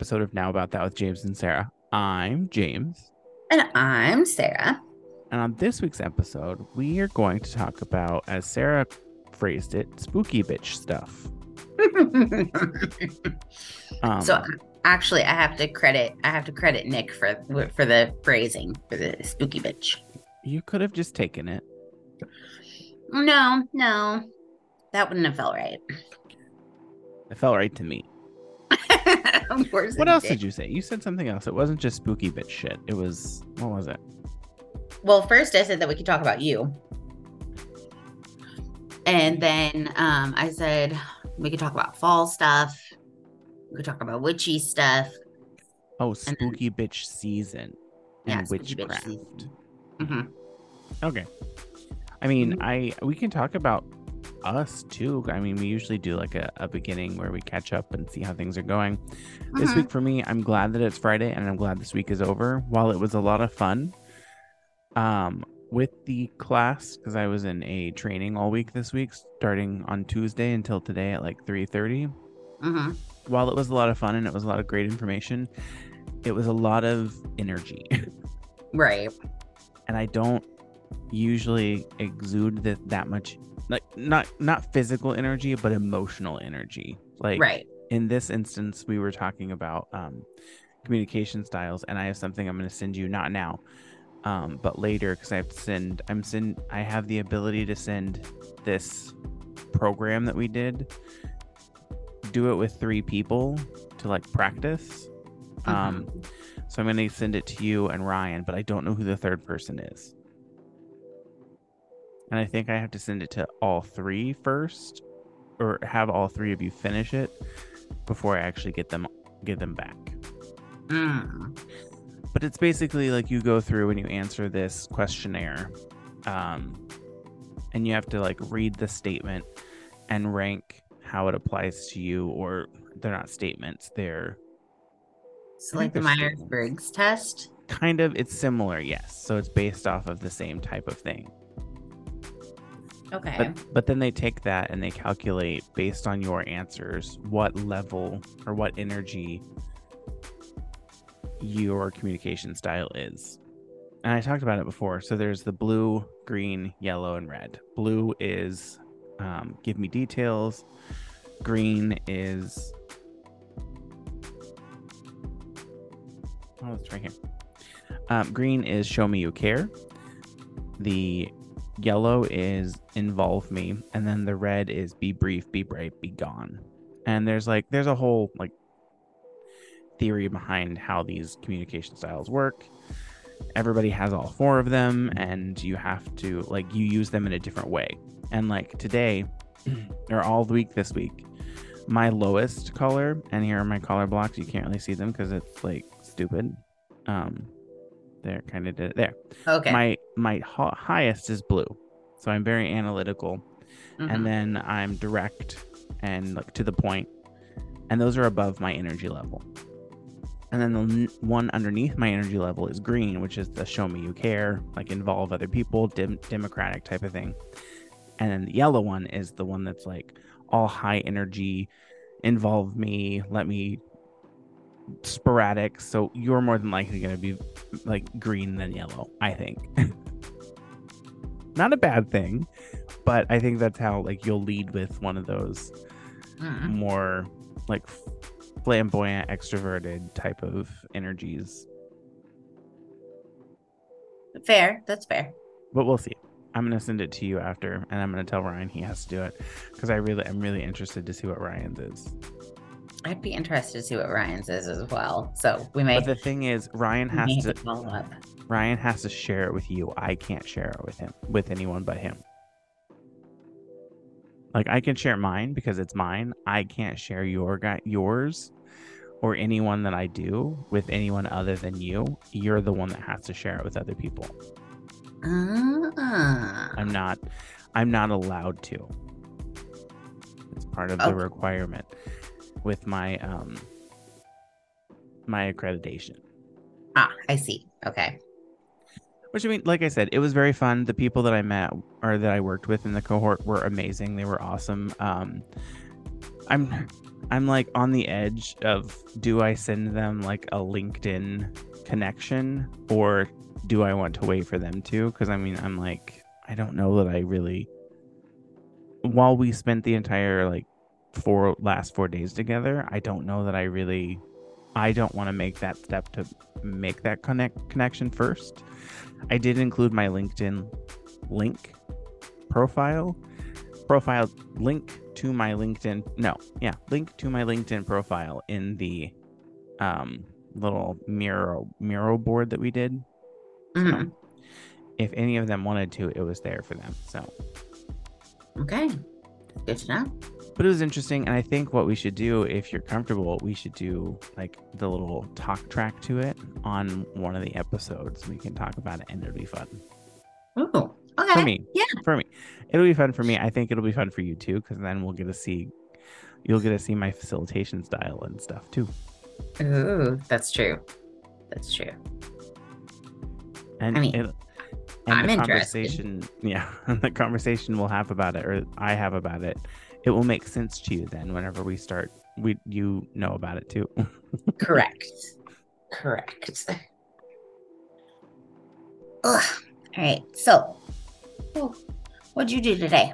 episode of Now About That with James and Sarah. I'm James. And I'm Sarah. And on this week's episode, we are going to talk about, as Sarah phrased it, spooky bitch stuff. um, so actually, I have to credit I have to credit Nick for for the phrasing for the spooky bitch. You could have just taken it. No, no, that wouldn't have felt right. It felt right to me. what else did. you say? You said something else. It wasn't just spooky bitch shit. It was what was it? Well, first I said that we could talk about you. And then um, I said we could talk about fall stuff. We could talk about witchy stuff. Oh, spooky then, bitch season and yeah, witchcraft. Season. Mm-hmm. Okay. I mean, mm-hmm. I we can talk about us too. I mean, we usually do like a, a beginning where we catch up and see how things are going. Mm-hmm. This week for me, I'm glad that it's Friday and I'm glad this week is over. While it was a lot of fun, um, with the class because I was in a training all week this week, starting on Tuesday until today at like 3:30. Mm-hmm. While it was a lot of fun and it was a lot of great information, it was a lot of energy. right. And I don't usually exude that that much like not not physical energy but emotional energy. Like right. in this instance we were talking about um communication styles and i have something i'm going to send you not now um but later because i have to send i'm send i have the ability to send this program that we did. Do it with three people to like practice. Mm-hmm. um so i'm going to send it to you and ryan but i don't know who the third person is and I think I have to send it to all three first, or have all three of you finish it before I actually get them get them back. Mm. But it's basically like you go through and you answer this questionnaire, um, and you have to like read the statement and rank how it applies to you, or they're not statements; they're so like the Myers Briggs test. Kind of, it's similar, yes. So it's based off of the same type of thing. Okay. But, but then they take that and they calculate based on your answers what level or what energy your communication style is. And I talked about it before. So there's the blue, green, yellow, and red. Blue is um, give me details. Green is oh, it's right here. Um, green is show me you care. The Yellow is involve me, and then the red is be brief, be bright, be gone. And there's like there's a whole like theory behind how these communication styles work. Everybody has all four of them, and you have to like you use them in a different way. And like today, or all the week this week, my lowest color, and here are my color blocks. You can't really see them because it's like stupid. Um, there, kind of did it there. Okay. My my highest is blue, so I'm very analytical, mm-hmm. and then I'm direct and like to the point, and those are above my energy level. And then the one underneath my energy level is green, which is the show me you care, like involve other people, dim- democratic type of thing. And then the yellow one is the one that's like all high energy, involve me, let me sporadic, so you're more than likely going to be like green than yellow, I think. Not a bad thing, but I think that's how like you'll lead with one of those mm. more like flamboyant, extroverted type of energies. Fair, that's fair. But we'll see. I'm gonna send it to you after, and I'm gonna tell Ryan he has to do it because I really, I'm really interested to see what Ryan's is. I'd be interested to see what Ryan's is as well. So we may. But the thing is, Ryan has to follow up. Ryan has to share it with you. I can't share it with him, with anyone but him. Like I can share mine because it's mine. I can't share your guy yours or anyone that I do with anyone other than you. You're the one that has to share it with other people. Uh, I'm not. I'm not allowed to. It's part of okay. the requirement with my um my accreditation. Ah, I see. Okay. Which I mean, like I said, it was very fun. The people that I met or that I worked with in the cohort were amazing. They were awesome. Um, I'm I'm like on the edge of do I send them like a LinkedIn connection or do I want to wait for them to? Because I mean, I'm like, I don't know that I really. While we spent the entire like four last four days together, I don't know that I really. I don't want to make that step to make that connect connection first. I did include my LinkedIn link profile, profile link to my LinkedIn. No, yeah, link to my LinkedIn profile in the um little mirror mirror board that we did. Mhm. So, if any of them wanted to, it was there for them. So, Okay. Good to know. But it was interesting, and I think what we should do, if you're comfortable, we should do like the little talk track to it on one of the episodes. We can talk about it, and it'll be fun Ooh. Okay. for me. Yeah. for me, it'll be fun for me. I think it'll be fun for you too, because then we'll get to see, you'll get to see my facilitation style and stuff too. Ooh, that's true. That's true. And I mean, it, and I'm the interested. conversation, yeah, the conversation we'll have about it, or I have about it, it will make sense to you then. Whenever we start, we you know about it too. Correct. Correct. Ugh. All right. So, oh, what'd you do today?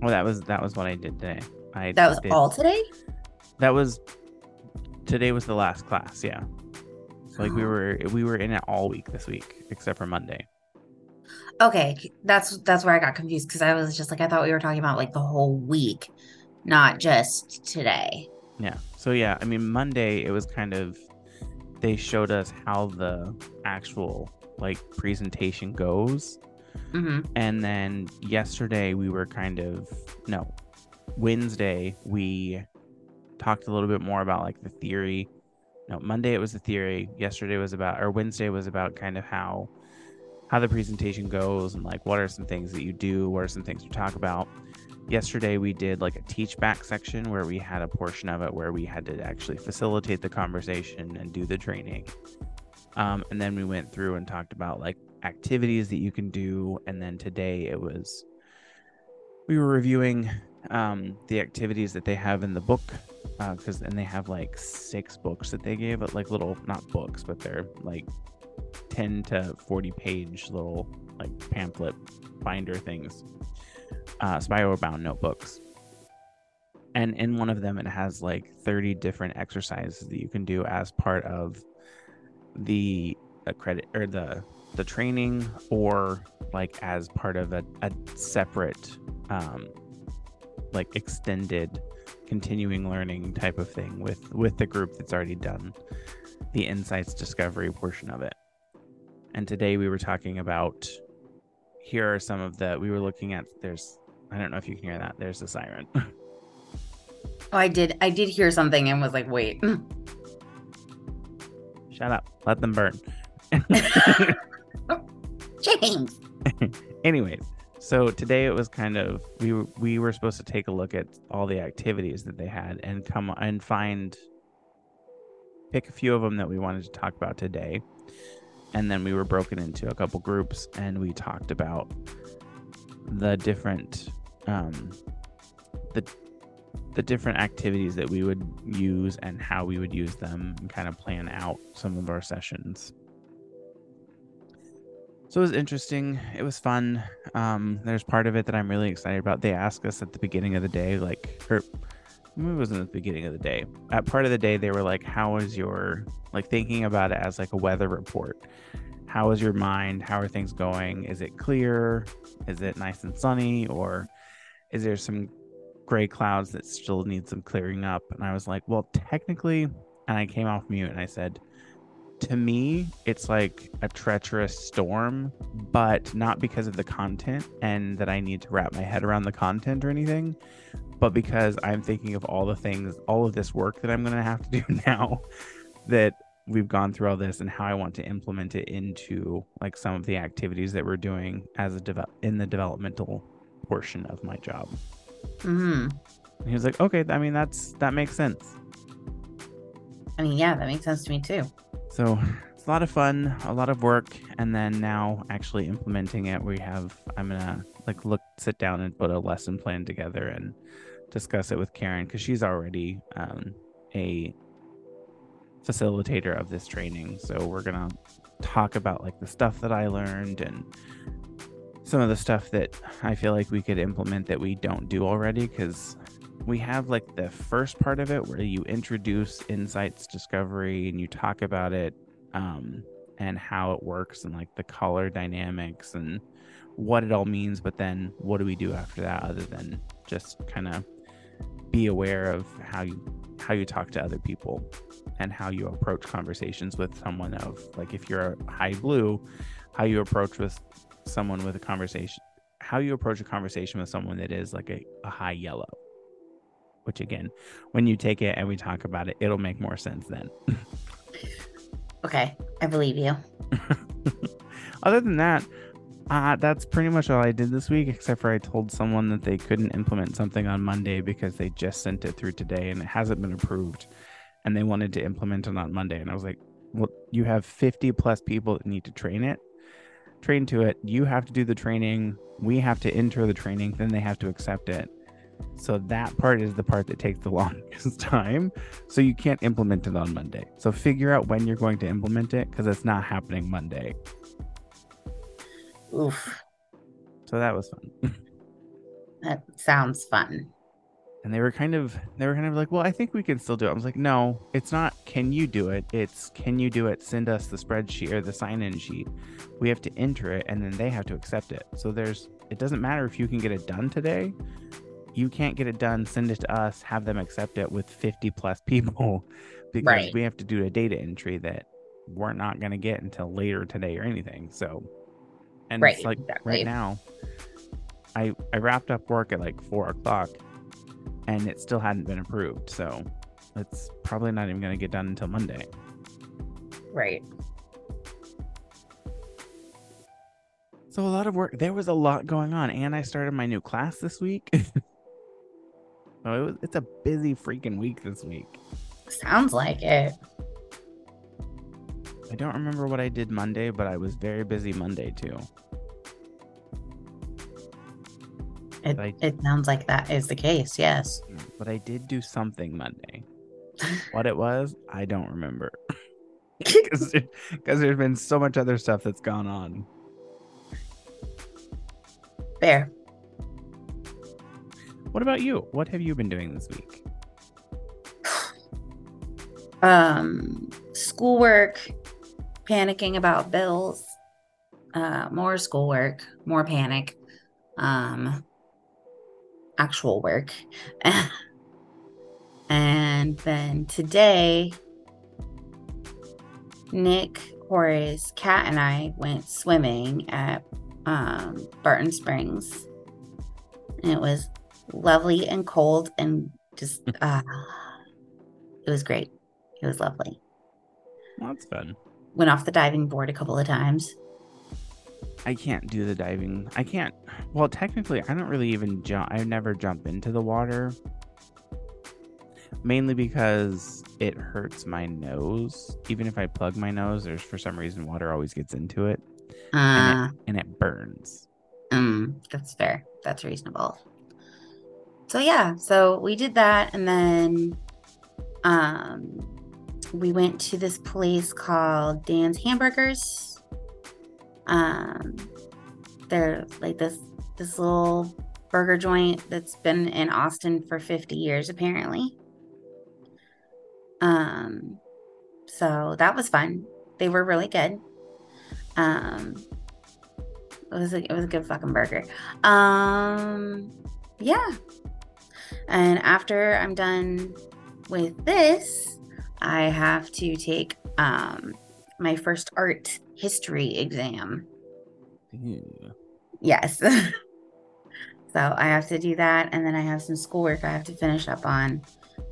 well, that was that was what I did today. I That was did- all today? That was today was the last class. Yeah, like we Oh. were we were in it all week this week except for Monday. Okay, that's that's where I got confused because I was just like I thought we were talking about like the whole week, not just today. Yeah. So yeah, I mean Monday it was kind of they showed us how the actual like presentation goes hmm and then yesterday we were kind of no wednesday we talked a little bit more about like the theory no monday it was the theory yesterday was about or wednesday was about kind of how how the presentation goes and like what are some things that you do what are some things you talk about. Yesterday we did like a teach back section where we had a portion of it where we had to actually facilitate the conversation and do the training. Um, and then we went through and talked about like activities that you can do. And then today it was we were reviewing um, the activities that they have in the book because and they have like six books that they gave like little not books but they're like 10 to 40 page little like pamphlet binder things uh spiral bound notebooks. And in one of them it has like 30 different exercises that you can do as part of the credit or the the training or like as part of a, a separate um like extended continuing learning type of thing with with the group that's already done the insights discovery portion of it and today we were talking about here are some of the we were looking at there's i don't know if you can hear that there's the siren Oh, I did. I did hear something and was like, wait. shut up let them burn James. anyways so today it was kind of we were, we were supposed to take a look at all the activities that they had and come and find pick a few of them that we wanted to talk about today and then we were broken into a couple groups and we talked about the different um the the different activities that we would use and how we would use them and kind of plan out some of our sessions so it was interesting. It was fun. Um, there's part of it that I'm really excited about. They asked us at the beginning of the day, like, or maybe it wasn't at the beginning of the day. At part of the day, they were like, "How is your like thinking about it as like a weather report? How is your mind? How are things going? Is it clear? Is it nice and sunny, or is there some gray clouds that still need some clearing up?" And I was like, "Well, technically," and I came off mute and I said to me, it's like a treacherous storm, but not because of the content and that I need to wrap my head around the content or anything, but because I'm thinking of all the things, all of this work that I'm going to have to do now that we've gone through all this and how I want to implement it into like some of the activities that we're doing as a develop in the developmental portion of my job. hmm And he was like, "Okay, I mean that's that makes sense." I mean, yeah, that makes sense to me too. So it's a lot of fun, a lot of work, and then now actually implementing it, we have I'm gonna like look sit down and put a lesson plan together and discuss it with Karen because she's already um, a facilitator of this training. So we're gonna talk about like the stuff that I learned and some of the stuff that I feel like we could implement that we don't do already because we have like the first part of it where you introduce insights discovery and you talk about it um, and how it works and like the color dynamics and what it all means but then what do we do after that other than just kind of be aware of how you how you talk to other people and how you approach conversations with someone of like if you're a high blue how you approach with someone with a conversation how you approach a conversation with someone that is like a, a high yellow which again when you take it and we talk about it it'll make more sense then okay i believe you other than that uh, that's pretty much all I did this week, except for I told someone that they couldn't implement something on Monday because they just sent it through today and it hasn't been approved. And they wanted to implement it on Monday. And I was like, well, you have 50 plus people that need to train it, train to it. You have to do the training. We have to enter the training. Then they have to accept it. So that part is the part that takes the longest time. So you can't implement it on Monday. So figure out when you're going to implement it because it's not happening Monday. Oof. So that was fun. that sounds fun. And they were kind of they were kind of like, well, I think we can still do it. I was like, no, it's not. Can you do it? It's can you do it? Send us the spreadsheet or the sign-in sheet. We have to enter it, and then they have to accept it. So there's it doesn't matter if you can get it done today. You can't get it done. Send it to us. Have them accept it with 50 plus people, because right. we have to do a data entry that we're not going to get until later today or anything. So and right, it's like exactly. right now, I I wrapped up work at like four o'clock, and it still hadn't been approved. So it's probably not even going to get done until Monday. Right. So a lot of work. There was a lot going on, and I started my new class this week. so it was, it's a busy freaking week this week. Sounds like it. I don't remember what I did Monday, but I was very busy Monday too. It, I, it sounds like that is the case, yes. Mm, but I did do something Monday. what it was, I don't remember. Because there's been so much other stuff that's gone on. Fair. What about you? What have you been doing this week? Um, schoolwork panicking about bills, uh, more schoolwork, more panic, um, actual work. and then today, Nick, Horace, Cat, and I went swimming at um, Barton Springs. And it was lovely and cold and just, uh, it was great. It was lovely. Well, that's fun went off the diving board a couple of times. I can't do the diving. I can't. Well, technically, I don't really even jump. I never jump into the water. Mainly because it hurts my nose. Even if I plug my nose, there's for some reason water always gets into it, uh, and, it and it burns. Um, that's fair. That's reasonable. So yeah, so we did that, and then um we went to this place called Dan's Hamburgers. Um, they're like this this little burger joint that's been in Austin for 50 years apparently. Um, so that was fun. They were really good. Um, it was a, it was a good fucking burger. Um, yeah. And after I'm done with this, I have to take um, my first art history exam. Ew. Yes. so I have to do that. And then I have some schoolwork I have to finish up on.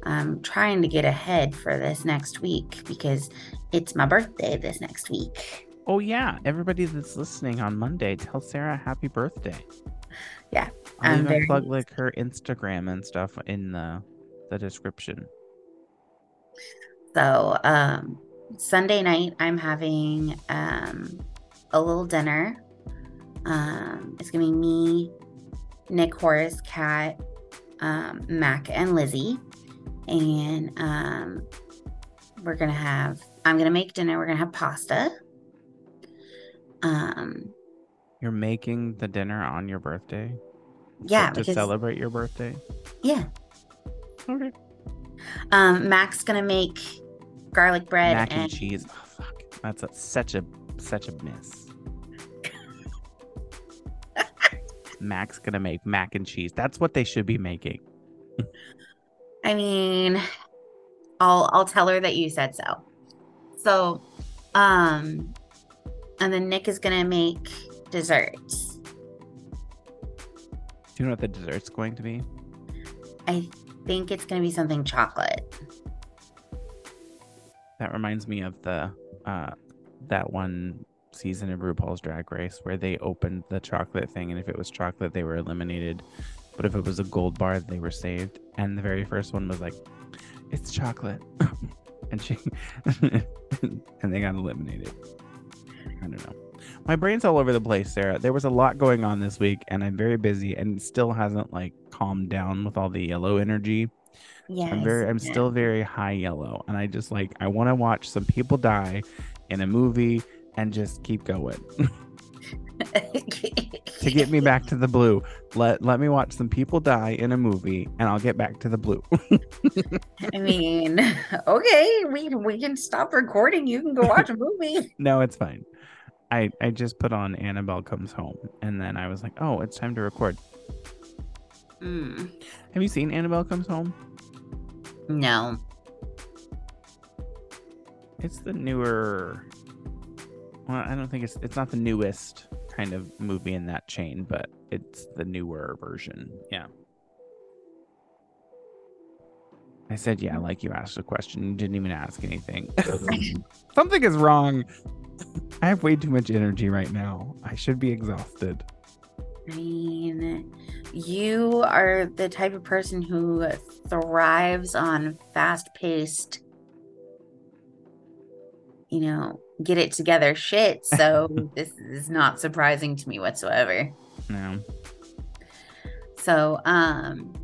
I'm trying to get ahead for this next week because it's my birthday this next week. Oh, yeah. Everybody that's listening on Monday, tell Sarah happy birthday. Yeah. I'll I'm even plug like her Instagram and stuff in the, the description. So um, Sunday night, I'm having um, a little dinner. Um, it's gonna be me, Nick, Horace, Kat, um, Mac and Lizzie, and um, we're gonna have. I'm gonna make dinner. We're gonna have pasta. Um, You're making the dinner on your birthday? yeah, To because celebrate your birthday? yeah, Okay. um, Mac's gonna make garlic bread Mac and, and cheese. Oh, fuck. That's a, such a such a miss. Mac's gonna make mac and cheese. That's what they should be making. I mean, I'll I'll tell her that you said so. So, um, and then Nick is gonna make desserts. Do you know what the dessert's going to be? I think it's gonna be something chocolate. That reminds me of the uh that one season of RuPaul's Drag Race where they opened the chocolate thing and if it was chocolate they were eliminated. But if it was a gold bar they were saved. And the very first one was like, It's chocolate. and she and they got eliminated. I don't know. My brain's all over the place, Sarah. There was a lot going on this week and I'm very busy and still hasn't like calmed down with all the yellow energy. Yeah, I'm very I'm still very high yellow and I just like I want to watch some people die in a movie and just keep going. to get me back to the blue, let let me watch some people die in a movie and I'll get back to the blue. I mean, okay, we we can stop recording. You can go watch a movie. no, it's fine. I I just put on Annabelle comes home and then I was like, "Oh, it's time to record." Mm, Have you seen Annabelle comes home? no, It's the newer Well, I don't think it's it's not the newest kind of movie in that chain, but it's the newer version. Yeah. I said, yeah, like you asked a question. You didn't even ask anything. Something is wrong. I have way too much energy right now. I should be exhausted. I mean, you are the type of person who thrives on fast-paced, you know, get it together shit. So this is not surprising to me whatsoever. No. So, um,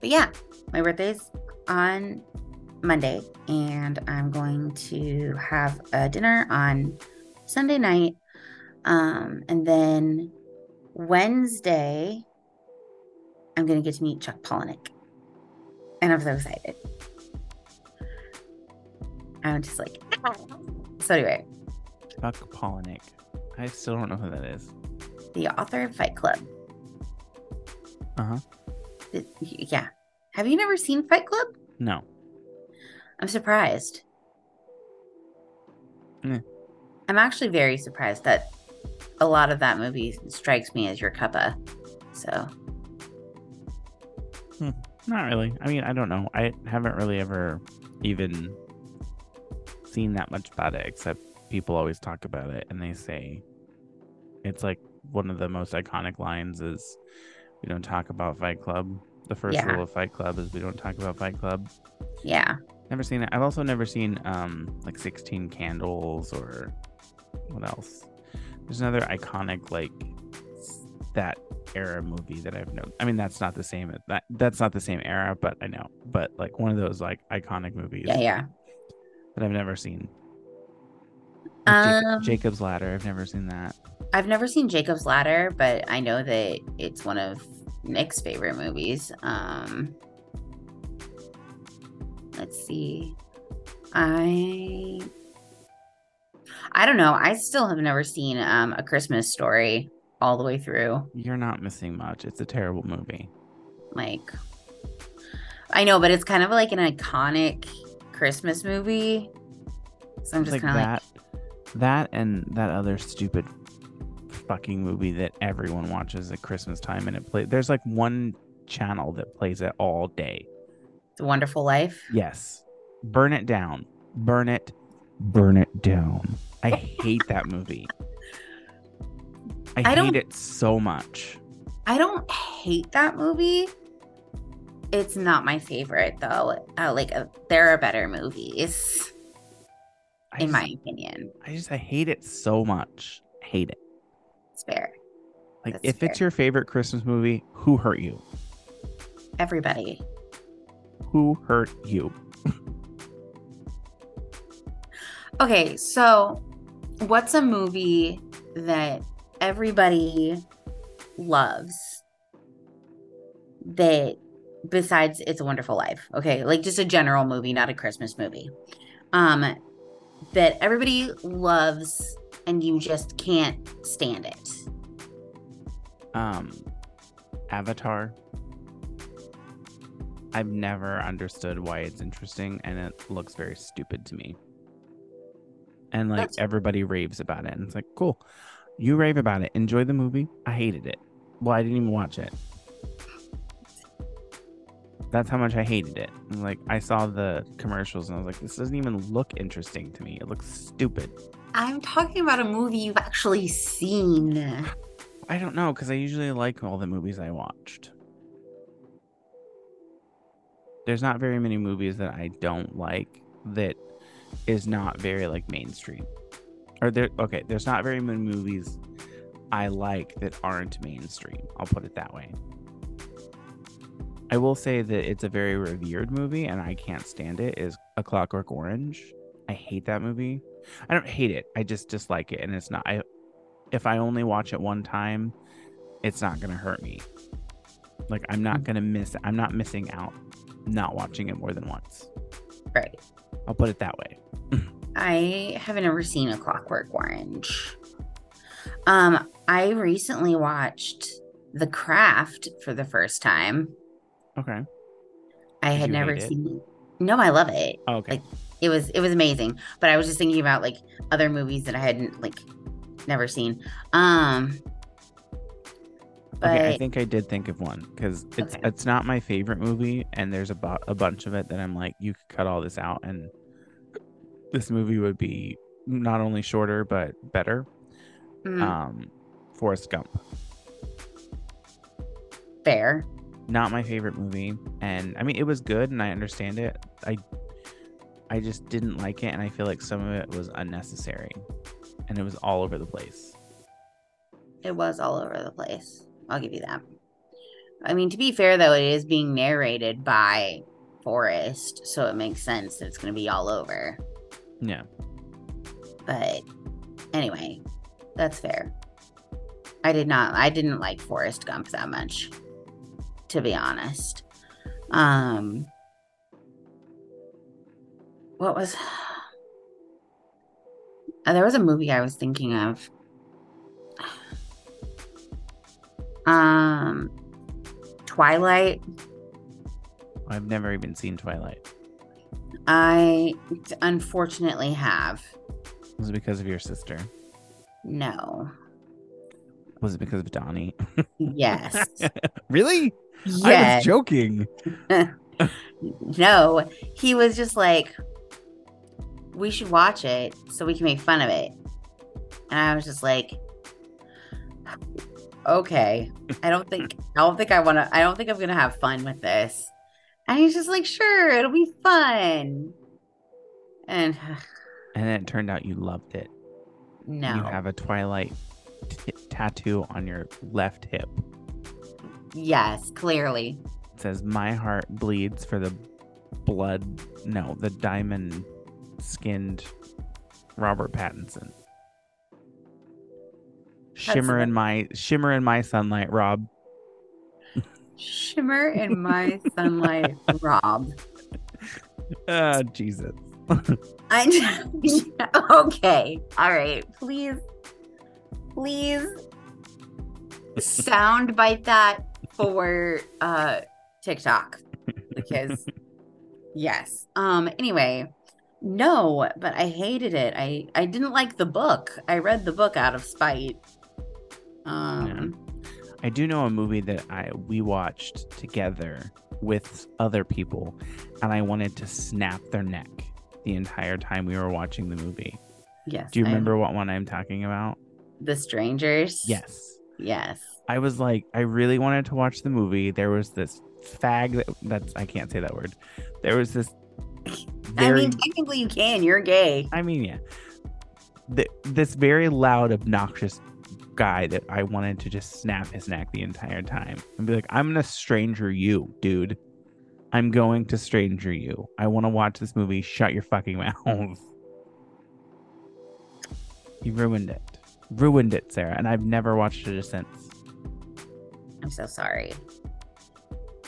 but yeah, my birthday's on Monday, and I'm going to have a dinner on Sunday night. Um, and then Wednesday, I'm gonna get to meet Chuck Palahniuk, and I'm so excited. I'm just like, so anyway, Chuck Palahniuk. I still don't know who that is. the author of Fight Club. Uh-huh. Yeah, have you never seen Fight Club? No. I'm surprised. Hmm. I'm actually very surprised that a lot of that movie strikes me as your cuppa. So Not really. I mean, I don't know. I haven't really ever even seen that much about it, except people always talk about it and they say it's like one of the most iconic lines is we don't talk about Fight Club. The first Yeah. rule of Fight Club is we don't talk about Fight Club. yeah, Never seen it. I've also never seen um like 16 Candles or what else? There's another iconic like that era movie that I've known. I mean, that's not the same. That that's not the same era, but I know. But like one of those like iconic movies yeah, yeah. that I've never seen. Um, Jacob's Ladder. I've never seen that. I've never seen Jacob's Ladder, but I know that it's one of Nick's favorite movies. Um, let's see. I I don't know. I still have never seen um a Christmas story all the way through. You're not missing much. It's a terrible movie. Like I know, but it's kind of like an iconic Christmas movie. So I'm just like kind of like, that, that, and that other stupid fucking movie that everyone watches at Christmas time, and it play. There's like one channel that plays it all day. Wonderful Life. Yes, burn it down, burn it, burn it down. I hate that movie. I, I hate it so much. I don't hate that movie. It's not my favorite though. Uh, like uh, there are better movies, I in just, my opinion. I just I hate it so much. I hate it. It's fair. Like, That's if it's your favorite Christmas movie, who hurt you? Everybody. Who hurt you? Okay, so what's a movie that everybody loves that besides It's a Wonderful Life? Okay, like just a general movie, not a Christmas movie. Um that everybody loves and you just can't stand it. Um, Avatar. I've never understood why it's interesting, and it looks very stupid to me. And like That's- everybody raves about it, and it's like, cool, you rave about it. Enjoy the movie. I hated it. Well, I didn't even watch it. That's how much I hated it. And, like I saw the commercials, and I was like, this doesn't even look interesting to me. It looks stupid. I'm talking about a movie you've actually seen. I don't know because I usually like all the movies I watched. There's not very many movies that I don't like that is not very like mainstream. Or there okay, there's not very many movies I like that aren't mainstream. I'll put it that way. I will say that it's a very revered movie and I can't stand it is A Clockwork Orange. I hate that movie. I don't hate it. I just dislike it and it's not I if I only watch it one time, it's not going to hurt me. Like I'm not Mhm. going to miss I'm not missing out not watching it more than once. Right. I'll put it that way. I haven't ever seen a Clockwork Orange. Um, I recently watched The Craft for the first time. Okay. I Did had never hate it? seen. No, I love it. Oh, okay. Like, It was it was amazing. But I was just thinking about like other movies that I hadn't like never seen. Um, but okay, I think I did think of one because it's Okay. it's not my favorite movie, and there's a, bu- a bunch of it that I'm like, you could cut all this out, and this movie would be not only shorter but better. mm, Um, Forrest Gump, fair. not my favorite movie, and I mean it was good, and I understand it. I I just didn't like it, and I feel like some of it was unnecessary, and it was all over the place. It was all over the place. I'll give you that. I mean, to be fair though, it is being narrated by Forrest, so it makes sense that it's going to be all over. Yeah. But anyway, that's fair. I did not I didn't like Forrest Gump that much, to be honest. Um what was there was a movie I was thinking of. Um Twilight. I've never even seen Twilight. I unfortunately have. Was it because of your sister? No. Was it because of Donnie? Yes. really? I was joking. No, he was just like, we should watch it so we can make fun of it. And I was just like, okay. I don't think I don't think I want to I don't think I'm going to have fun with this. And he's just like, sure, it'll be fun. And And then it turned out you loved it. no. You have a Twilight t- tattoo on your left hip. yes, clearly. It says, My heart bleeds for the blood, no, the diamond skinned Robert Pattinson. Shimmer in my shimmer in my sunlight, Rob. Shimmer in my sunlight, Rob. Ah, Jesus. I okay. All right. Please, please sound bite that for uh TikTok because yes. Um anyway, no, but I hated it. I I didn't like the book. I read the book out of spite. Um I do know a movie that I we watched together with other people, and I wanted to snap their neck the entire time we were watching the movie. yes. Do you I- remember what one I'm talking about? The Strangers? Yes. Yes. I was like, I really wanted to watch the movie. There was this fag that that's I can't say that word. There was this I mean, technically you can. You're gay. I mean, yeah. Th- this very loud, obnoxious guy that I wanted to just snap his neck the entire time and be like, I'm gonna stranger you, dude. I'm going to stranger you. I want to watch this movie. Shut your fucking mouth. You ruined it. Ruined it, Sarah. And I've never watched it since. I'm so sorry.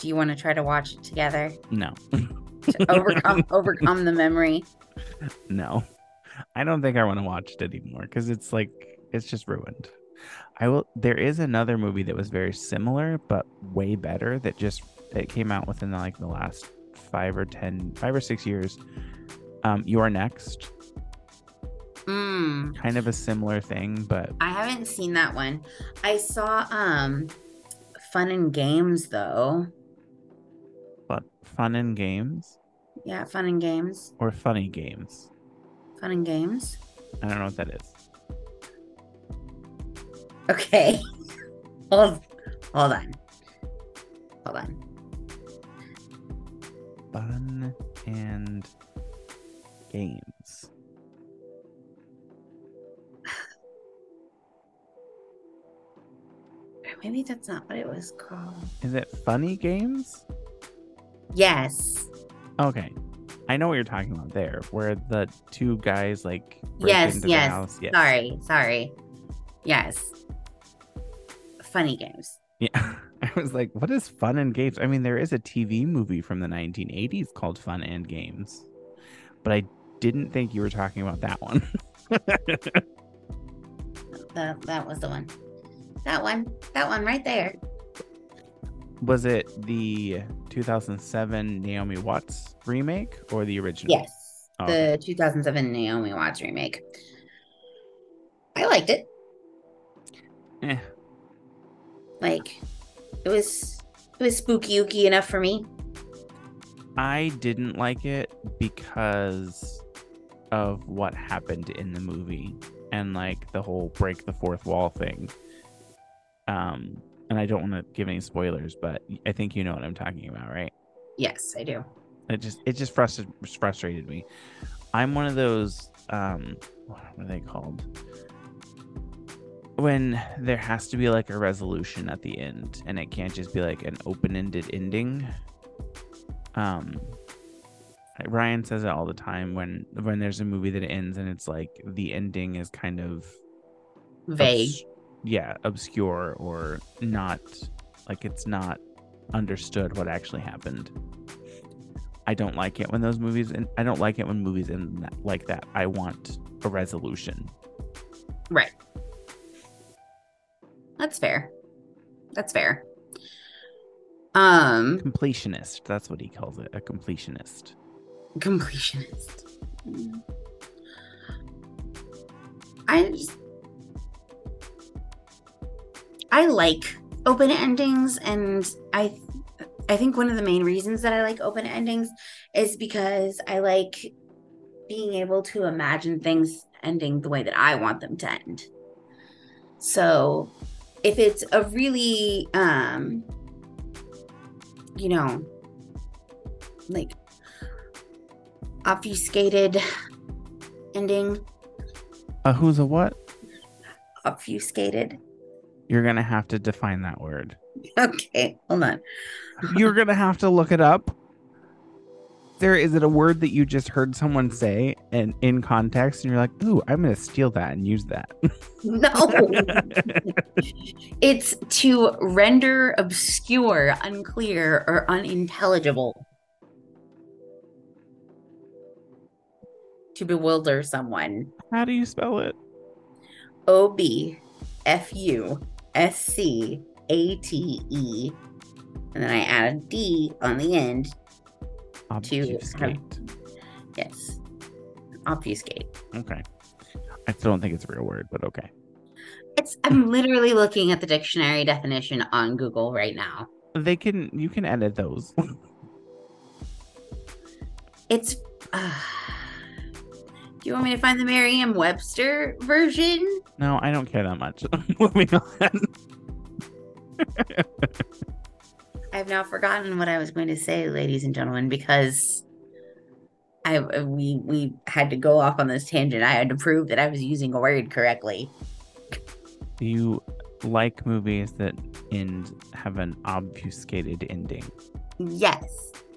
Do you want to try to watch it together No. to overcome overcome the memory? no. I don't think I want to watch it anymore because it's like it's just ruined. I will there is another movie that was very similar but way better that just that came out within like the last five or ten five or six years. Um You Are Next. Mm, Kind of a similar thing, but I haven't seen that one. I saw um Fun and Games though. but fun and games Yeah, Fun and Games. or funny games. Fun and Games. I don't know what that is. Okay. hold hold on. Hold on. Fun and games. Maybe that's not what it was called. Is it funny games? Yes. Okay. I know what you're talking about there, where the two guys like Yes, yes. house. Yes. Sorry, sorry. Yes. Funny games. Yeah. I was like, what is fun and games? I mean, there is a TV movie from the 1980s called Fun and Games, but I didn't think you were talking about that one. That that was the one. That one. That one right there. Was it the 2007 Naomi Watts remake or the original? Yes. Oh, the okay. 2007 Naomi Watts remake. I liked it. Eh. Like it was it was spooky ooky enough for me. I didn't like it because of what happened in the movie and like the whole break the fourth wall thing. Um, and I don't want to give any spoilers, but I think you know what I'm talking about, right? Yes, I do. It just it just frustrated frustrated me. I'm one of those um what are they called? When there has to be like a resolution at the end and it can't just be like an open-ended ending. Um Ryan says it all the time when when there's a movie that ends and it's like the ending is kind of Vague. obs- yeah, obscure or not like it's not understood what actually happened. I don't like it when those movies and I don't like it when movies end like that. I want a resolution. Right. That's fair. That's fair. Um Completionist, that's what he calls it, a completionist. completionist. I just I like open endings and I I think one of the main reasons that I like open endings is because I like being able to imagine things ending the way that I want them to end. So if it's a really um you know like obfuscated ending Uh, who's a what? obfuscated You're gonna have to define that word. okay hold on You're gonna have to look it up. There is it a word that you just heard someone say and in context, and you're like, "Ooh, I'm gonna steal that and use that." no it's to render obscure unclear or unintelligible to bewilder someone How do you spell it? O B F U S C A T E. And then I add a D on the end. Obfuscate. Yes. Obfuscate. Okay. I still don't think it's a real word, but okay. It's I'm literally looking at the dictionary definition on Google right now. They can you can edit those. It's uh, Do you want me to find the Merriam-Webster version? no, I don't care that much. Moving on. I've now forgotten what I was going to say, ladies and gentlemen, because I we we had to go off on this tangent. I had to prove that I was using a word correctly. Do you like movies that end have an obfuscated ending? Yes.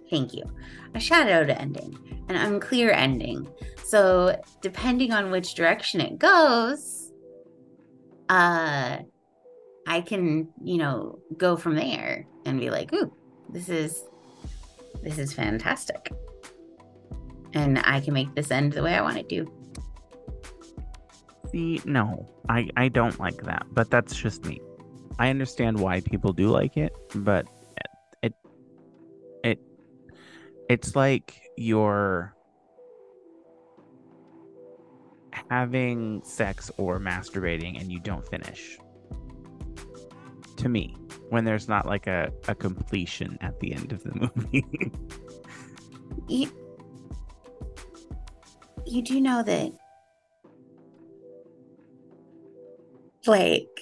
Thank you. A shadowed ending, an unclear ending. So depending on which direction it goes, uh I can, you know, go from there and be like, ooh, this is this is fantastic. And I can make this end the way I want it to. See, no, I, I don't like that, but that's just me. I understand why people do like it, but it it it's like you're having sex or masturbating and you don't finish. To me, when there's not like a, a completion at the end of the movie. You, you do know that like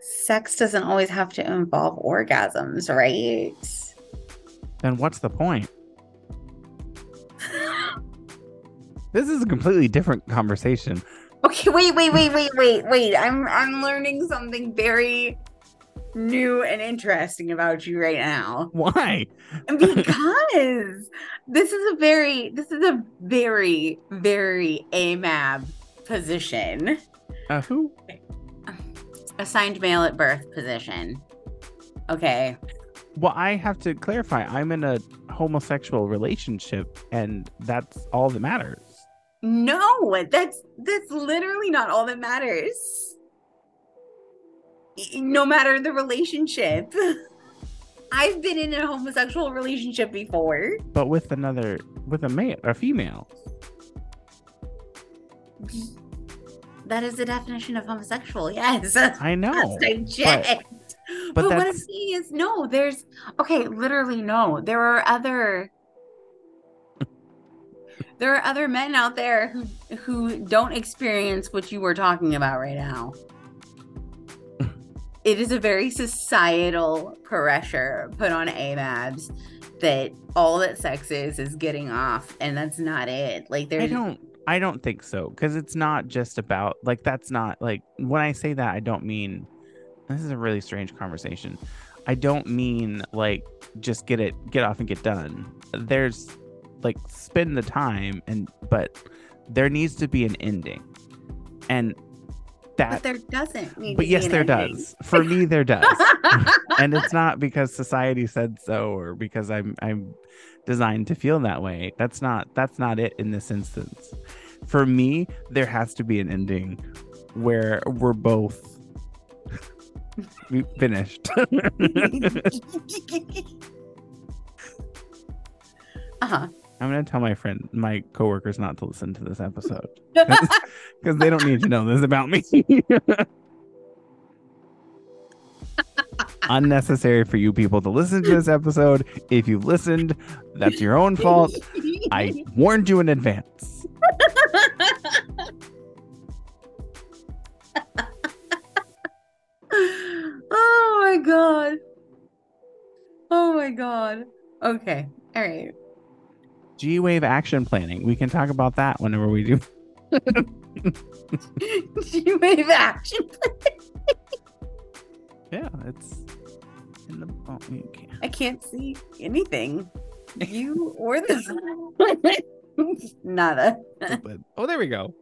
sex doesn't always have to involve orgasms, right? then what's the point? This is a completely different conversation. Okay, wait, wait, wait, wait, wait, wait. I'm I'm learning something very new and interesting about you right now. Why? Because this is a very this is a very, very AMAB position. Uh, who? Assigned male at birth position. Okay. Well, I have to clarify. I'm in a homosexual relationship, and that's all that matters. No, that's that's literally not all that matters. No matter the relationship. I've been in a homosexual relationship before. But with another, with a male, a female. That is the definition of homosexual. Yes. I know. That's I but But, what I'm saying is, no, there's okay, literally, no. There are other there are other men out there who who don't experience what you were talking about right now. It is a very societal pressure put on AMABs that all that sex is is getting off, and that's not it. Like I don't. I don't think so because it's not just about like that's not like when I say that I don't mean this is a really strange conversation. I don't mean like just get it get off and get done. There's like spend the time and but there needs to be an ending. And but that there doesn't need but yes there does. For me there does. and it's not because society said so or because I'm I'm designed to feel that way. That's not that's not it in this instance. For me, there has to be an ending where we're both finished. uh-huh. I'm gonna tell my friend, my coworkers, not to listen to this episode because they don't need to know this about me. Unnecessary for you people to listen to this episode. If you listened, that's your own fault. I warned you in advance. oh my god. Oh my god. Okay. All right. G Wave action planning. We can talk about that whenever we do. G wave action. planning. Yeah, it's in the. Oh, can't. I can't see anything. You or the nada. Oh, there we go.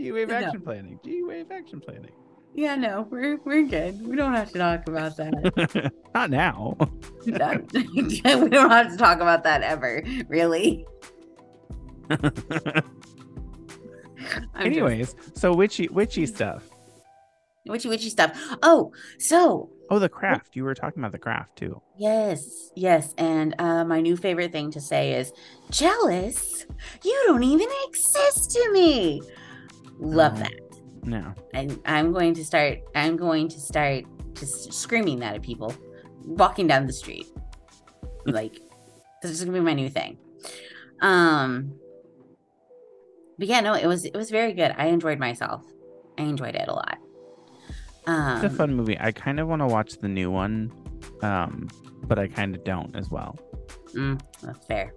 G Wave No. action planning. G Wave action planning. Yeah, no, we're we're good. We don't have to talk about that. Not now. We don't have to talk about that ever, really. I'm just- Anyways, so witchy witchy stuff. witchy witchy stuff. Oh, so Oh, the craft. You were talking about the craft too. yes, yes, and uh, my new favorite thing to say is jealous. You don't even exist to me. Love Oh. that. No. And I'm going to start. I'm going to start just screaming that at people walking down the street. like this is gonna be my new thing. Um. But yeah, no, it was it was very good. I enjoyed myself. I enjoyed it a lot. Um, It's a fun movie. I kind of want to watch the new one, um, but I kind of don't as well. mm, that's fair.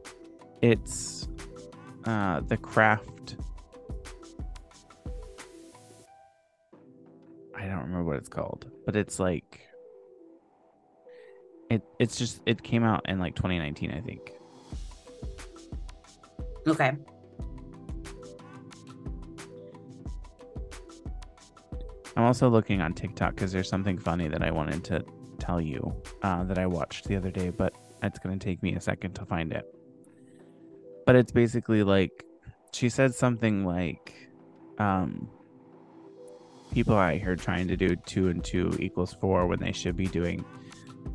It's uh, the craft. I don't remember what it's called, but it's like it it's just it came out in like 2019, I think. Okay. I'm also looking on TikTok because there's something funny that I wanted to tell you uh, that I watched the other day, but it's going to take me a second to find it. But it's basically like she said something like, um, people out here trying to do two and two equals four when they should be doing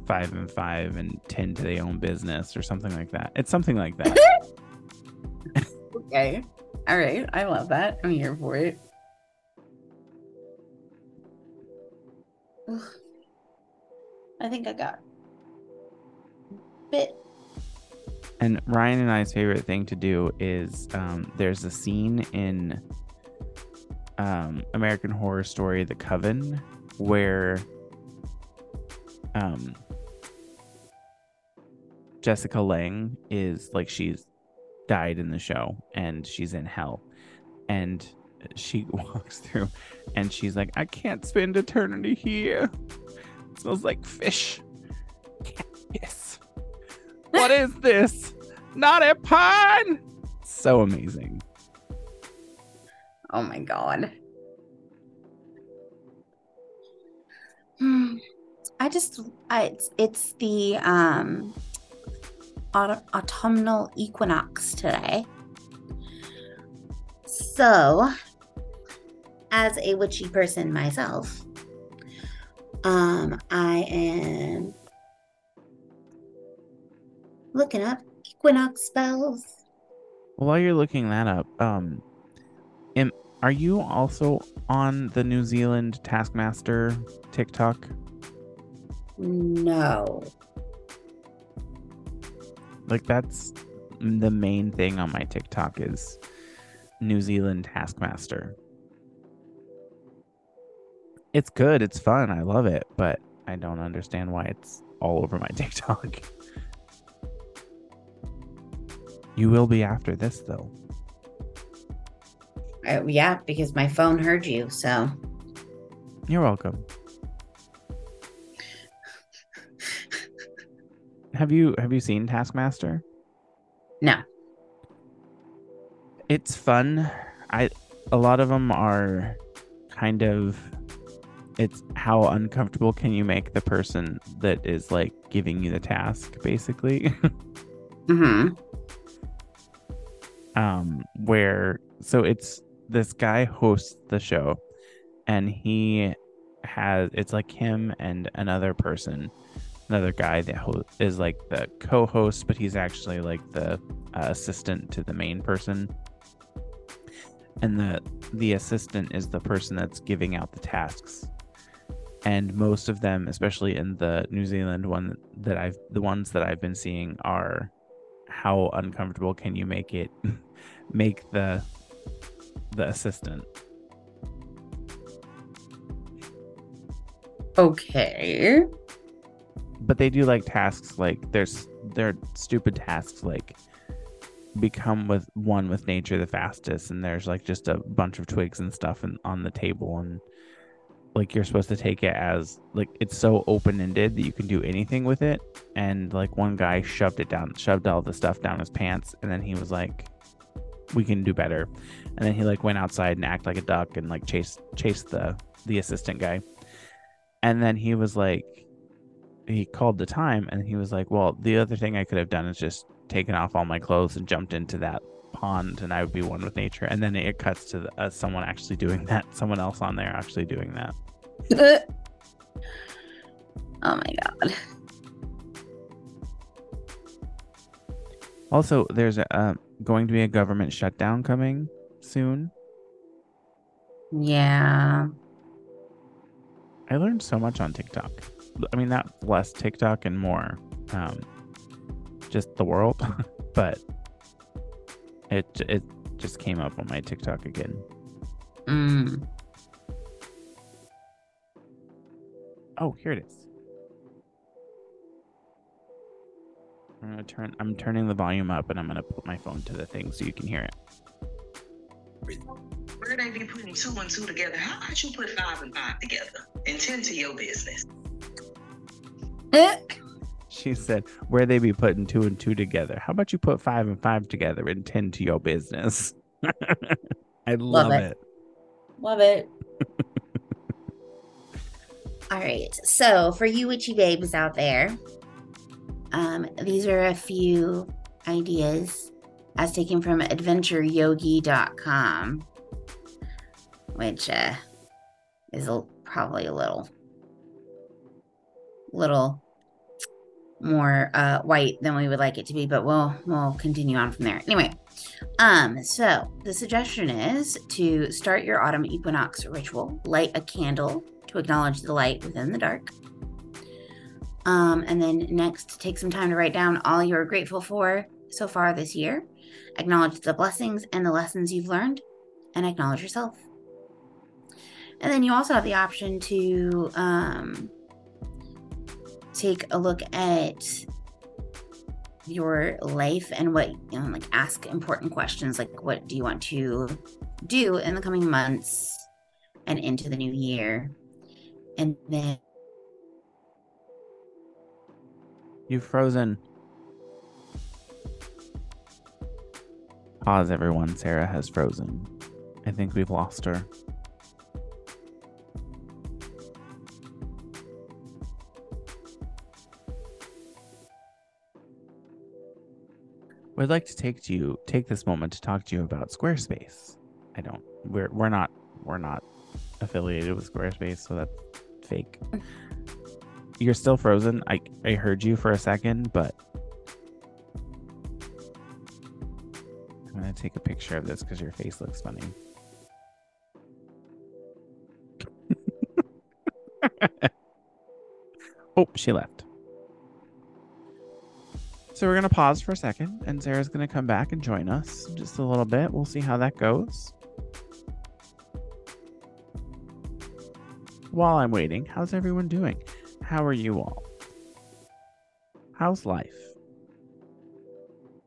five and five and ten to their own business or something like that. It's something like that. okay. All right. I love that. I'm here for it. I think I got bit. And Ryan and I's favorite thing to do is um, there's a scene in um, American Horror Story: The Coven where um, Jessica Lange is like she's died in the show and she's in hell, and she walks through and she's like, I can't spend eternity here. It smells like fish. Piss. What is this? Not a pun. So amazing. Oh my god. I just I, it's it's the um aut- autumnal equinox today. So, as a witchy person myself, um, I am looking up equinox spells. While you're looking that up, um, am, are you also on the New Zealand Taskmaster TikTok? No. Like that's the main thing on my TikTok is New Zealand Taskmaster. It's good, it's fun, I love it, but I don't understand why it's all over my TikTok. You will be after this though. Uh, yeah, because my phone heard you, so You're welcome. have you have you seen Taskmaster? no. It's fun. I a lot of them are kind of it's how uncomfortable can you make the person that is like giving you the task basically. Mm-hmm. um where so it's this guy hosts the show and he has it's like him and another person another guy that ho- is like the co-host but he's actually like the uh, assistant to the main person. And the the assistant is the person that's giving out the tasks. And most of them especially in the new zealand one that i've the ones that i've been seeing are how uncomfortable can you make it make the the assistant. Okay. but they do like tasks like there's they're stupid tasks like become with one with nature the fastest and there's like just a bunch of twigs and stuff in, on the table and like you're supposed to take it as like it's so open-ended that you can do anything with it. And like one guy shoved it down shoved all the stuff down his pants and then he was like we can do better and then he like went outside and act like a duck and like chase chase the the assistant guy. And then he was like he called the time and he was like well the other thing i could have done is just taken off all my clothes and jumped into that pond and i would be one with nature. And then it cuts to the, uh, someone actually doing that. Someone else on there actually doing that. Oh my god. also there's a uh, going to be a government shutdown coming soon Yeah. i learned so much on tiktok i mean not less tiktok and more um just the world but it it just came up on my tiktok again Mm. Oh, here it is. I'm gonna turn. I'm turning the volume up, and I'm gonna put my phone to the thing so you can hear it. Where they be putting two and two together? How about you put five and five together and tend to your business? She said, where they be putting two and two together. How about you put five and five together and tend to your business? I love, it. it. Love it. All right. So for you witchy babes out there, um, these are a few ideas as taken from adventureyogi.com, which uh, is a, probably a little, little more uh, white than we would like it to be, but we'll we'll continue on from there. Anyway, um, so the suggestion is to start your autumn equinox ritual, light a candle to acknowledge the light within the dark. Um, and then next, take some time to write down all you're grateful for so far this year. Acknowledge the blessings and the lessons you've learned, and acknowledge yourself. And then you also have the option to um, take a look at your life and what you know like ask important questions like what do you want to do in the coming months and into the new year and then You've frozen. Pause, everyone. Sarah has frozen. I think we've lost her. We'd like to take to you take this moment to talk to you about Squarespace. I don't we're we're not we're not affiliated with Squarespace, so that's fake. You're still frozen. I I heard you for a second, but I'm gonna take a picture of this because your face looks funny. oh, she left. So we're gonna pause for a second, and Sarah's gonna come back and join us just a little bit. We'll see how that goes. While I'm waiting, how's everyone doing? How are you all? How's life?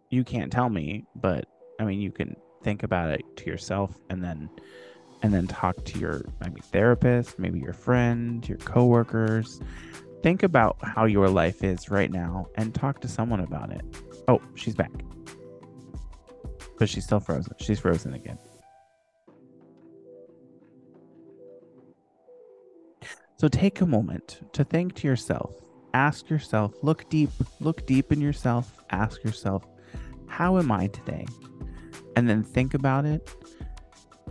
You can't tell me, but I mean, you can think about it to yourself and then and then talk to your maybe therapist, maybe your friend, your coworkers. Think about how your life is right now and talk to someone about it. Oh, she's back. But she's still frozen. She's frozen again. So take a moment to think to yourself. Ask yourself, look deep, look deep in yourself. Ask yourself, how am I today? And then think about it.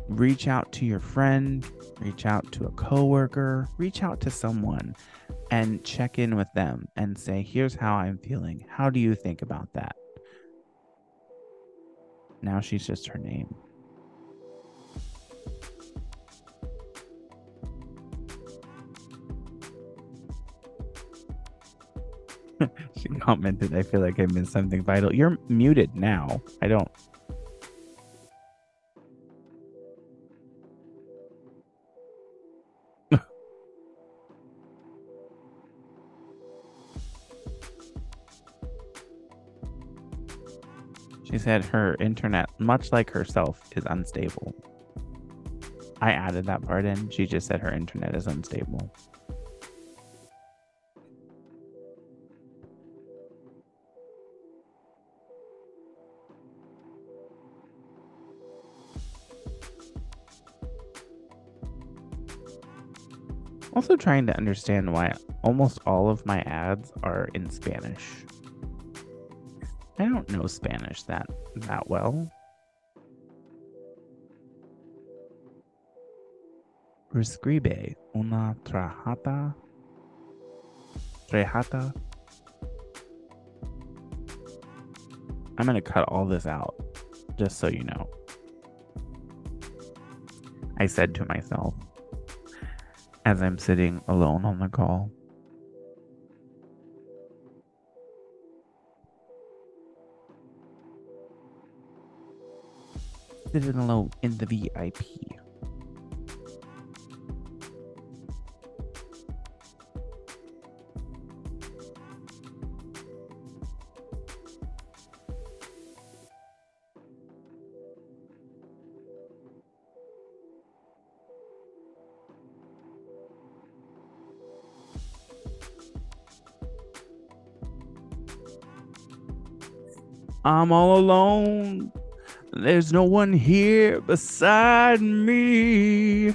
Reach out to your friend, reach out to a coworker, reach out to someone and check in with them and say, here's how I'm feeling. How do you think about that? Now she's just her name. she commented, I feel like I missed something vital. You're muted now. I don't. Said her internet, much like herself, is unstable. I added that part in. She just said her internet is unstable. also trying to understand why almost all of my ads are in Spanish. I don't know Spanish that that well. Prescribe una trajata. Trejata. I'm going to cut all this out, just so you know. I said to myself as I'm sitting alone on the call. accepted alone in the VIP. I'm all alone. There's no one here beside me.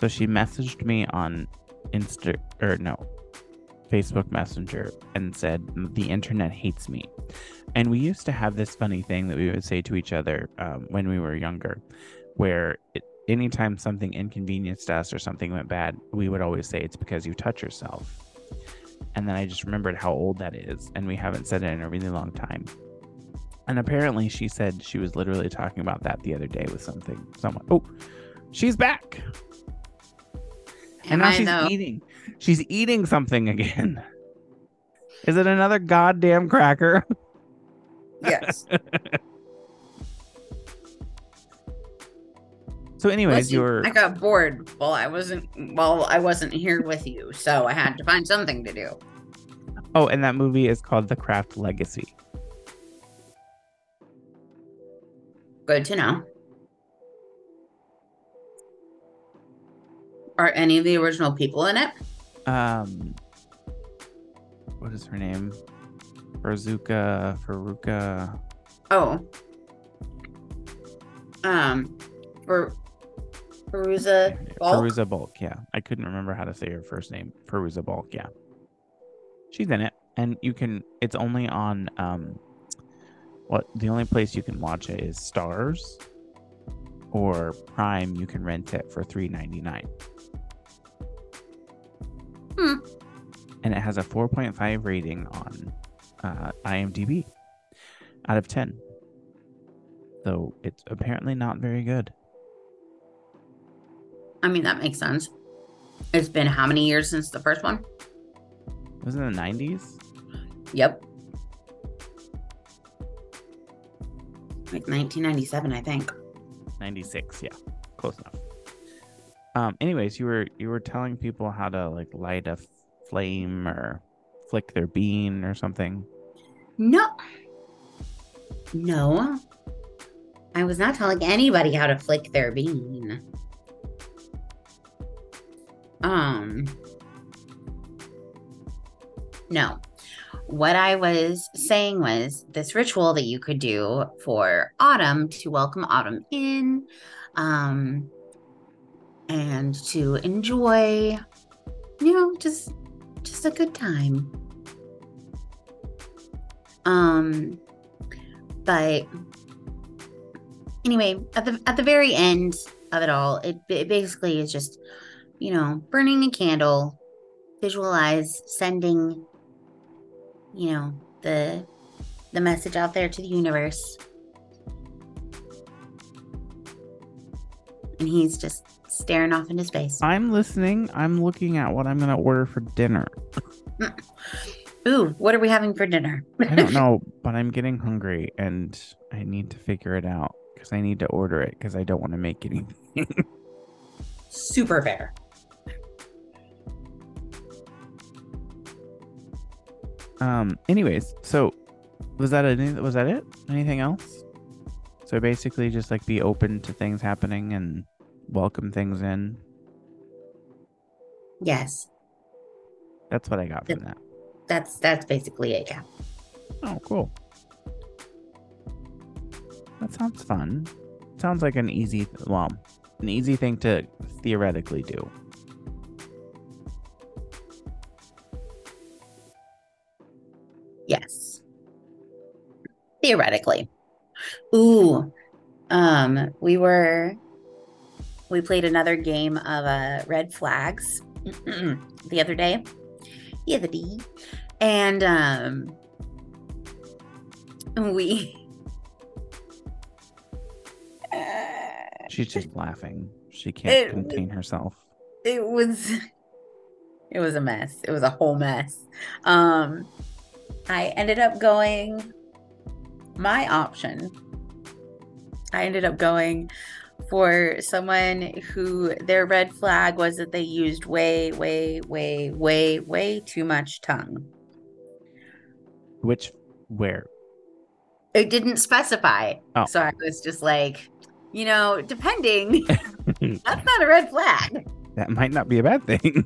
So she messaged me on Insta or no, Facebook Messenger and said the internet hates me. And we used to have this funny thing that we would say to each other um, when we were younger, where it, anytime something inconvenienced us or something went bad, we would always say it's because you touch yourself. And then I just remembered how old that is, and we haven't said it in a really long time. And apparently, she said she was literally talking about that the other day with something. Someone. Oh, she's back. And Am now I she's though? eating. She's eating something again. Is it another goddamn cracker? Yes. So, anyways, Listen, you're I got bored while I wasn't while I wasn't here with you, so I had to find something to do. oh, and that movie is called The Craft Legacy. Good to know. Are any of the original people in it? Um, what is her name? Faruka, Faruka. Oh. Um for Fairuza Balk? Fairuza Balk. Yeah, I couldn't remember how to say her first name. Fairuza Balk. Yeah, she's in it, and you can. It's only on. Um, what the only place you can watch it is Starz, or Prime. You can rent it for three ninety nine. Hmm. And it has a four point five rating on uh, IMDb out of ten. So it's apparently not very good. I mean that makes sense. It's been how many years since the first one? It was in the nineties. Yep. Like 1997, I think. 96 yeah close enough um anyways you were you were telling people how to like light a flame or flick their bean or something No. No. I was not telling anybody how to flick their bean. Um. No. What I was saying was this ritual that you could do for autumn to welcome autumn in um and to enjoy you know just just a good time. Um, but anyway, at the at the very end of it all, it, it basically is just, you know, burning a candle, visualize sending, you know, the the message out there to the universe. And he's just staring off into space. i'm listening i'm looking at what i'm gonna order for dinner Ooh, what are we having for dinner? i don't know but i'm getting hungry and i need to figure it out because i need to order it because i don't want to make anything Super fair. um anyways so was that any was that it anything else so basically just like be open to things happening and welcome things in Yes, that's what i got from that that's that's basically it. Yeah. Oh, cool. That sounds fun. Sounds like an easy, well, an easy thing to theoretically do. Yes. Theoretically. Ooh. Um, we were we played another game of uh red flags the other day. The other day. And um we She's just laughing. She can't It- contain herself. it was it was a mess it was a whole mess um i ended up going my option i ended up going for someone who their red flag was that they used way way way way way too much tongue Which, where? It didn't specify. Oh. So I was just like, you know, depending, that's not a red flag. that might not be a bad thing.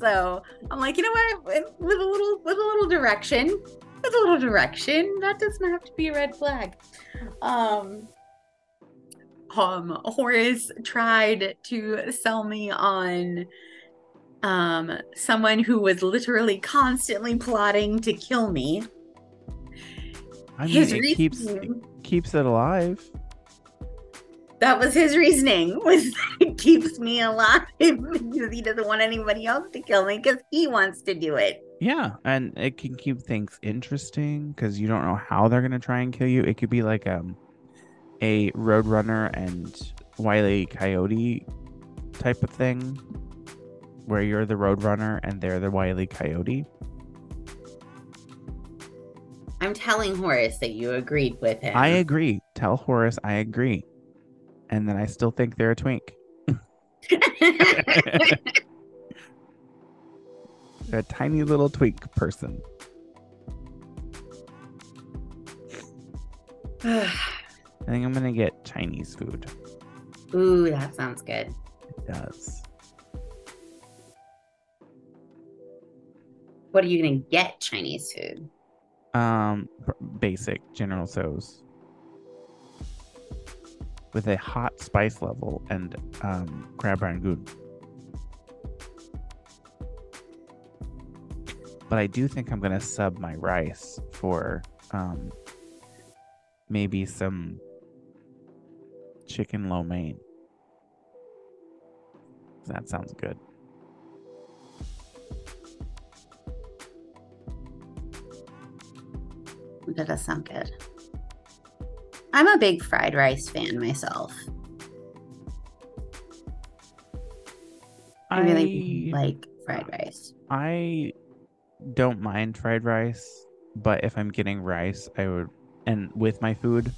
So I'm like, you know what? With with a little with a little direction, with a little direction, that doesn't have to be a red flag. Um um Horace tried to sell me on um someone who was literally constantly plotting to kill me. I mean, His it keeps reasoning- keeps it alive. that was his reasoning was it keeps me alive because he doesn't want anybody else to kill me because he wants to do it. Yeah, and it can keep things interesting because you don't know how they're gonna try and kill you. It could be like um a Roadrunner and Wile E. Coyote type of thing, where you're the Roadrunner and they're the Wile E. Coyote. I'm telling Horace that you agreed with him. I agree. Tell Horace I agree, and then I still think they're a twink. They're a tiny little twink person. I think I'm gonna get Chinese food. Ooh, that sounds good. It does. What are you gonna get Chinese food? Um, basic General Tso's with a hot spice level and um crab rangoon. But I do think I'm gonna sub my rice for um maybe some chicken lo mein. That sounds good. That does sound good. I'm a big fried rice fan myself. I really like fried rice. I don't mind fried rice, but if I'm getting rice, I would, and with my food,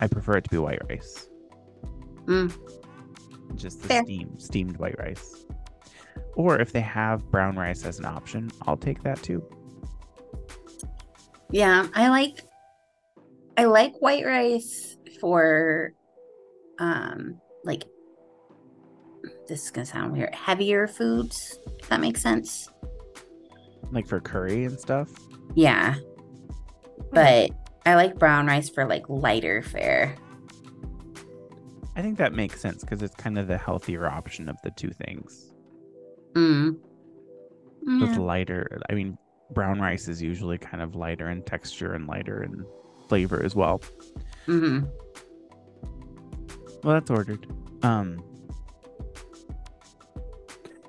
I prefer it to be white rice. Mm. Just the Fair. steam, steamed white rice. Or if they have brown rice as an option, I'll take that too. Yeah, I like I like white rice for um like this is gonna sound weird. Heavier foods, if that makes sense. Like for curry and stuff. Yeah. But I like brown rice for like lighter fare. I think that makes sense because it's kind of the healthier option of the two things. Mm. With Yeah. lighter, I mean, brown rice is usually kind of lighter in texture and lighter in flavor as well. hmm Well, that's ordered. Um,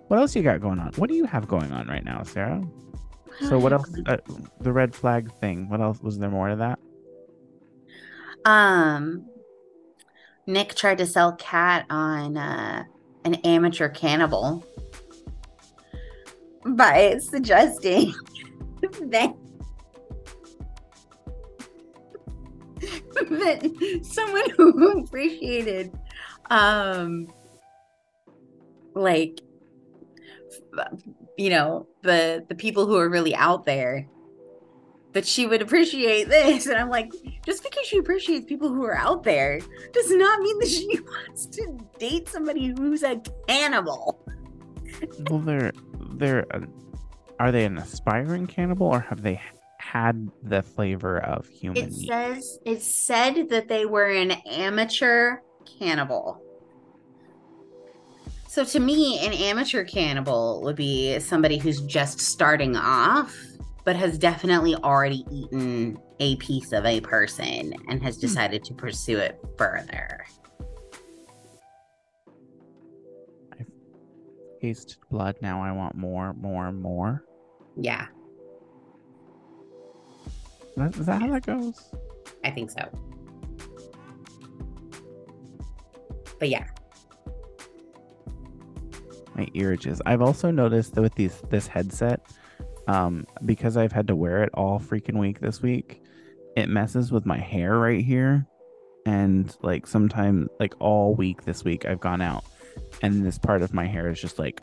what else you got going on? What do you have going on right now, Sarah? So what else? Uh, the red flag thing. What else was there more to that? Um, Nick tried to sell cat on uh, an amateur cannibal. By suggesting that that someone who appreciated um like you know the the people who are really out there that she would appreciate this and i'm like just because she appreciates people who are out there does not mean that she wants to date somebody who's a cannibal Well, they're they're. Uh, are they an aspiring cannibal or have they had the flavor of human it meat? says it said that they were an amateur cannibal so to me an amateur cannibal would be somebody who's just starting off but has definitely already eaten mm. a piece of a person and has hmm. decided to pursue it further I've Tasted blood. Now I want more, more, more. yeah Is that how that goes? i think so but yeah my ear itches. I've also noticed that with these this headset, um, because I've had to wear it all freaking week this week, it messes with my hair right here. And like sometimes like all week this week I've gone out and this part of my hair is just like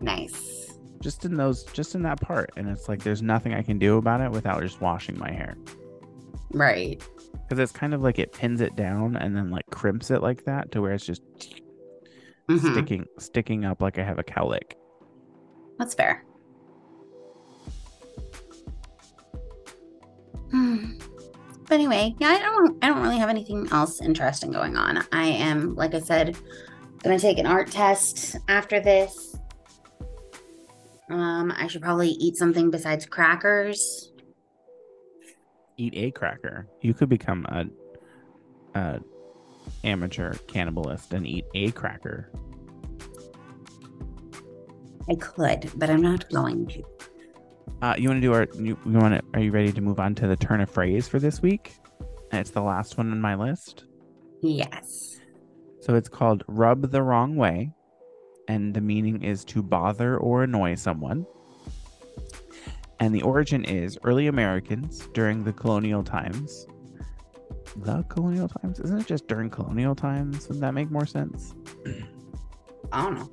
nice just in those just in that part. And it's like there's nothing I can do about it without just washing my hair. Right. because it's kind of like it pins it down and then like crimps it like that to where it's just Mhm. sticking sticking up like I have a cowlick. That's fair. Hmm. But anyway, yeah, I don't I don't really have anything else interesting going on. I am, like I said, gonna take an art test after this. Um, I should probably eat something besides crackers. Eat a cracker. You could become a, a amateur cannibalist and eat a cracker. I could, but I'm not going to. Uh, you want to do our? You, you want to? Are you ready to move on to the turn of phrase for this week? And it's the last one on my list. Yes. So it's called rub the wrong way, and the meaning is to bother or annoy someone. And the origin is early Americans during the colonial times. The colonial times? Isn't it just during colonial times? Would that make more sense? I don't know.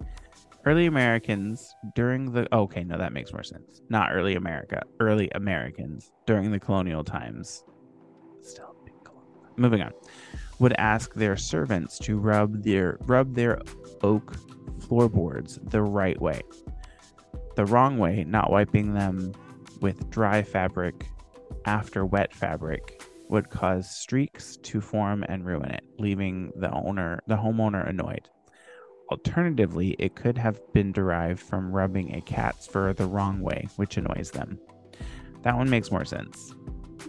Early Americans during the okay, no, that makes more sense. Not early America, early Americans during the colonial times. Still. Moving on. Would ask their servants to rub their rub their oak floorboards the right way. The wrong way, not wiping them with dry fabric after wet fabric would cause streaks to form and ruin it, leaving the owner the homeowner annoyed. Alternatively, it could have been derived from rubbing a cat's fur the wrong way, which annoys them. That one makes more sense.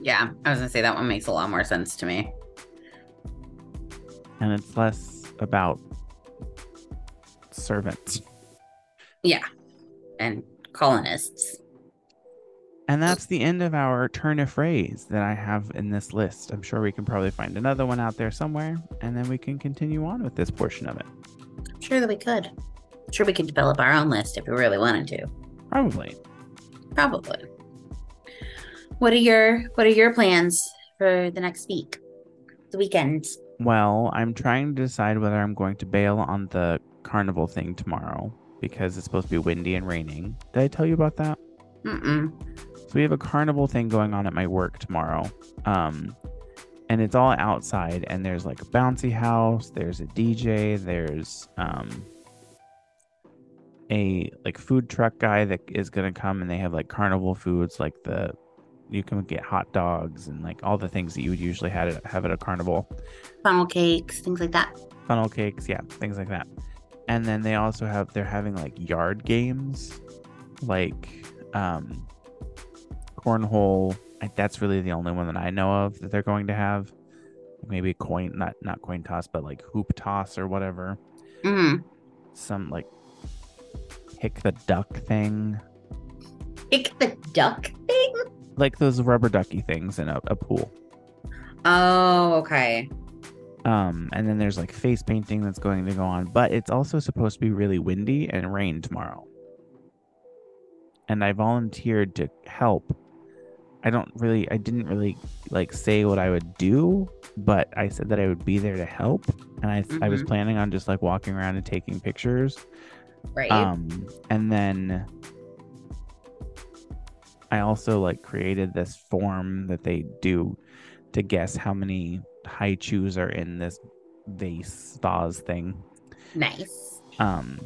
Yeah, I was gonna say that one makes a lot more sense to me. And it's less about servants. Yeah, and colonists. And that's the end of our turn of phrase that I have in this list. I'm sure we can probably find another one out there somewhere, and then we can continue on with this portion of it. Sure that we could. I'm sure we could develop our own list if we really wanted to. Probably. Probably. What are your What are your plans for the next week? The weekend. Well, I'm trying to decide whether I'm going to bail on the carnival thing tomorrow because it's supposed to be windy and raining. Did I tell you about that? Mm-mm. So we have a carnival thing going on at my work tomorrow. Um and it's all outside and there's like a bouncy house, there's a DJ, there's um a like food truck guy that is going to come and they have like carnival foods like the you can get hot dogs and like all the things that you would usually have at, have at a carnival. Funnel cakes, things like that. Funnel cakes, yeah, things like that. And then they also have they're having like yard games like um cornhole I, that's really the only one that I know of that they're going to have. Maybe coin, not not coin toss, but like hoop toss or whatever. Mm. Some like kick the duck thing, Pick the duck thing. like those rubber ducky things in a, a pool. Oh, okay. Um, and then there's like face painting that's going to go on, but it's also supposed to be really windy and rain tomorrow. And I volunteered to help. I don't really, I didn't really like say what I would do, but I said that I would be there to help. And I, I was Mhm. planning on just like walking around and taking pictures. Right. Um, and then I also like created this form that they do to guess how many Hi-Chews are in this vase vase thing. nice. Um,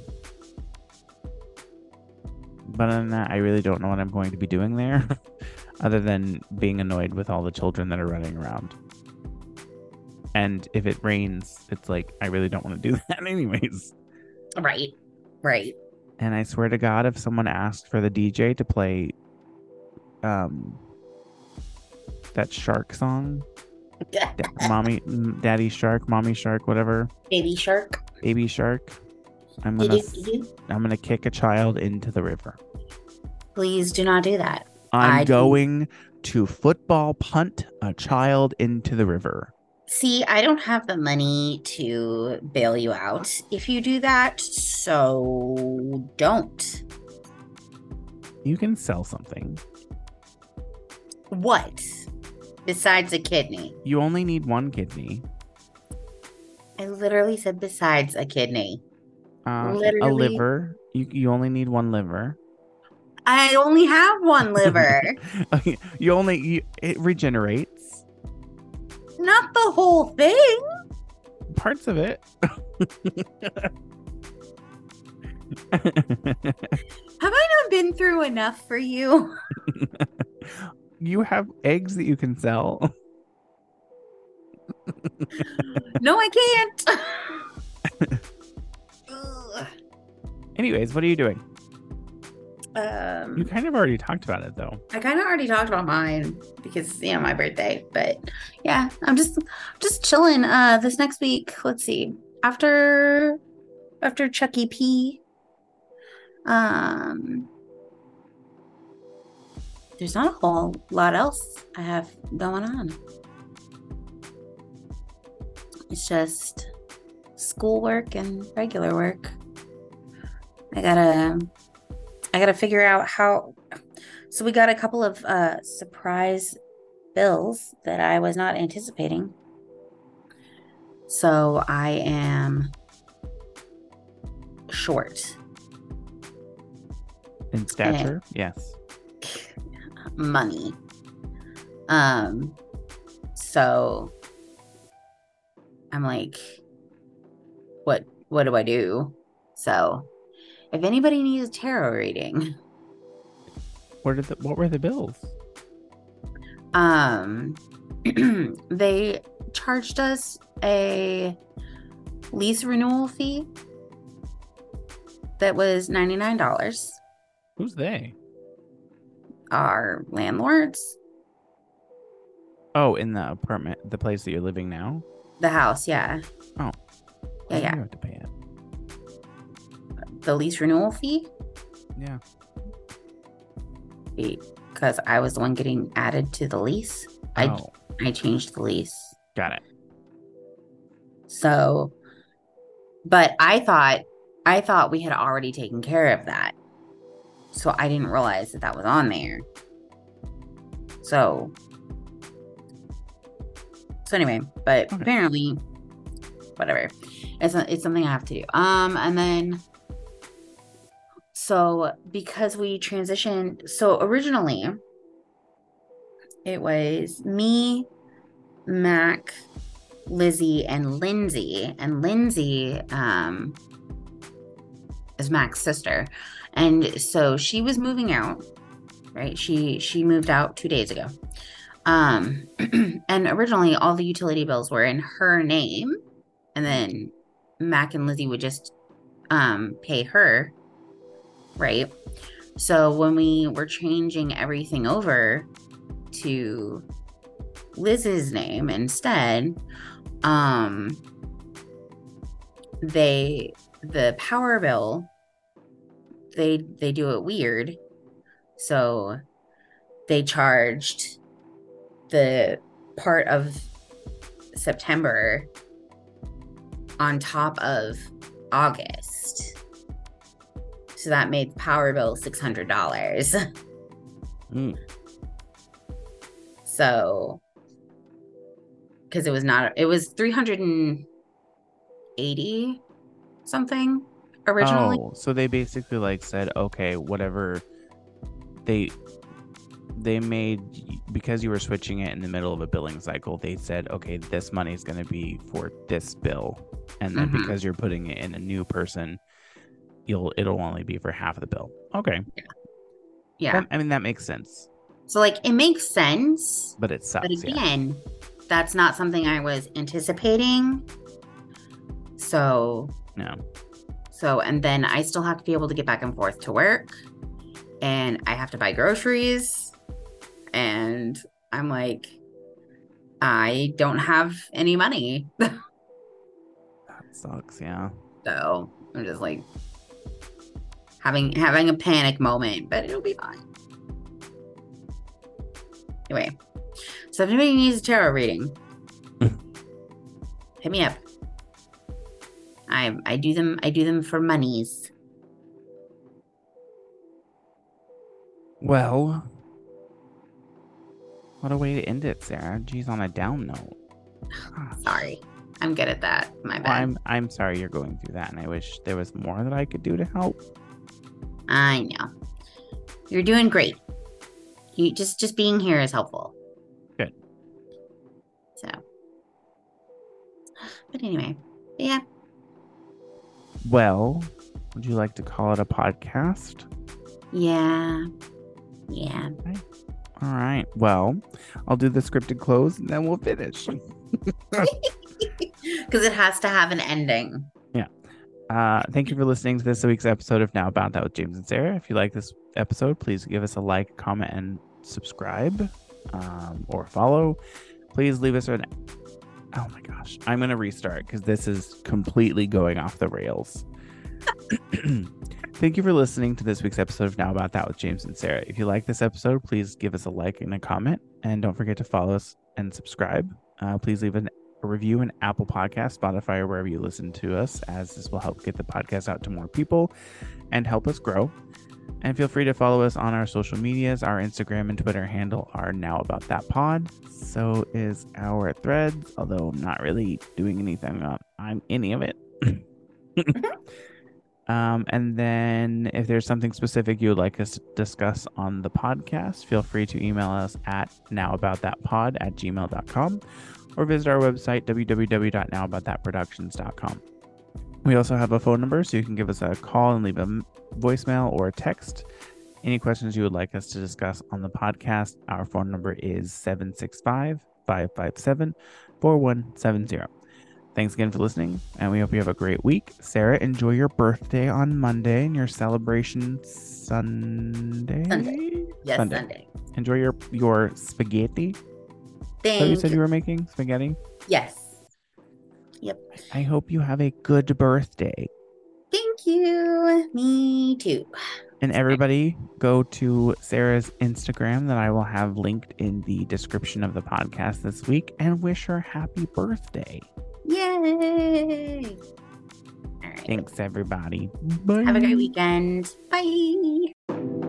but other than that, I really don't know what I'm going to be doing there, other than being annoyed with all the children that are running around. And if it rains, it's like I really don't want to do that, anyways. Right. Right. And I swear to God, if someone asked for the DJ to play um that shark song, Da- mommy, mm, daddy shark, mommy shark, whatever, Baby shark. baby shark, I'm gonna. I'm gonna kick a child into the river. Please do not do that. I'm I going to football punt a child into the river. See, I don't have the money to bail you out if you do that, so don't. You can sell something. What? Besides a kidney. You only need one kidney. I literally said besides a kidney. Uh, a liver. You you only need one liver. I only have one liver. you only you, it regenerates. not the whole thing. Parts of it. Have I not been through enough for you? you have eggs that you can sell. no, I can't. Anyways, what are you doing? You um, kind of already talked about it though. I kind of already talked about mine because you know my birthday, but yeah, I'm just just chilling. Uh, this next week, let's see. After after Chucky P, um, there's not a whole lot else I have going on. It's just schoolwork and regular work. I gotta I gotta figure out how so we got a couple of uh surprise bills that I was not anticipating. So I am short In stature, yes. money. Um so I'm like what what do I do? So if anybody needs a tarot reading, What are the what were the bills? um they charged us a lease renewal fee that was $99 Who's they? our landlords Oh, in the apartment, the place that you're living now. the house yeah Oh. yeah yeah You have to pay it. The lease renewal fee? Yeah. because i was the one getting added to the lease. I Oh, i changed the lease. Got it. so but i thought i thought we had already taken care of that. So i didn't realize that that was on there. So so anyway but Okay. apparently whatever. It's, it's something i have to do. Um and then so because we transitioned so originally it was me mac lizzie and lindsay. And lindsay um is mac's sister. And so she was moving out right? She she moved out two days ago. Um and originally all the utility bills were in her name. And then mac and lizzie would just um pay her right? So when we were changing everything over to liz's name instead um they the power bill they they do it weird. So they charged the part of september on top of august so that made the power bill $600 Mm. so because it was not it was 380 something originally Oh, so they basically like said, okay, whatever. They they made because you were switching it in the middle of a billing cycle. They said, okay, this money is going to be for this bill, and then Mhm. because you're putting it in a new person, you'll it'll only be for half of the bill. Okay, yeah That- I mean that makes sense, so like it makes sense but it sucks. but yeah. again that's not something i was anticipating so No. so and then i still have to be able to get back and forth to work and i have to buy groceries and i'm like i don't have any money That sucks. Yeah. So I'm just like having having a panic moment, but it'll be fine. Anyway, so if anybody needs a tarot reading, hit me up. I I do them I do them for monies. Well, what a way to end it, Sarah. Geez, on a down note. Sorry. I'm good at that. My Well, bad. I'm I'm sorry you're going through that, and I wish there was more that I could do to help. I know. You're doing great. You just just being here is helpful. Good. So But anyway, yeah. Well, would you like to call it a podcast? Yeah. Yeah. All right. Well, I'll do the scripted close and then we'll finish. Because it has to have an ending. Uh, thank you for listening to this week's episode of Now About That with James and Sarah. If you like this episode, please give us a like, comment, and subscribe um, or follow. Please leave us an. Oh my gosh. I'm going to restart because this is completely going off the rails. Thank you for listening to this week's episode of Now About That with James and Sarah. If you like this episode, please give us a like and a comment. And don't forget to follow us and subscribe. Uh, please leave an, a review in Apple Podcast, Spotify, or wherever you listen to us, as this will help get the podcast out to more people and help us grow. And feel free to follow us on our social medias. Our Instagram and Twitter handle are Now About That Pod. So is our threads, although I'm not really doing anything on, on any of it. Um, and then if there's something specific you would like us to discuss on the podcast, feel free to email us at nowaboutthatpod at gmail.com or visit our website, www.nowaboutthatproductions.com. We also have a phone number, so you can give us a call and leave a voicemail or a text. Any questions you would like us to discuss on the podcast, our phone number is 765 557 4170. Thanks again for listening, and we hope you have a great week. Sarah, enjoy your birthday on Monday and your celebration Sunday. Sunday. Yes, Sunday. Sunday. Enjoy your your spaghetti. Thank So you said you were making spaghetti. Yes. Yep. I hope you have a good birthday. Thank you. Me too. And everybody, go to Sarah's Instagram that I will have linked in the description of the podcast this week and wish her happy birthday. Yay. All right. Thanks, everybody. Bye. Have a great weekend. Bye.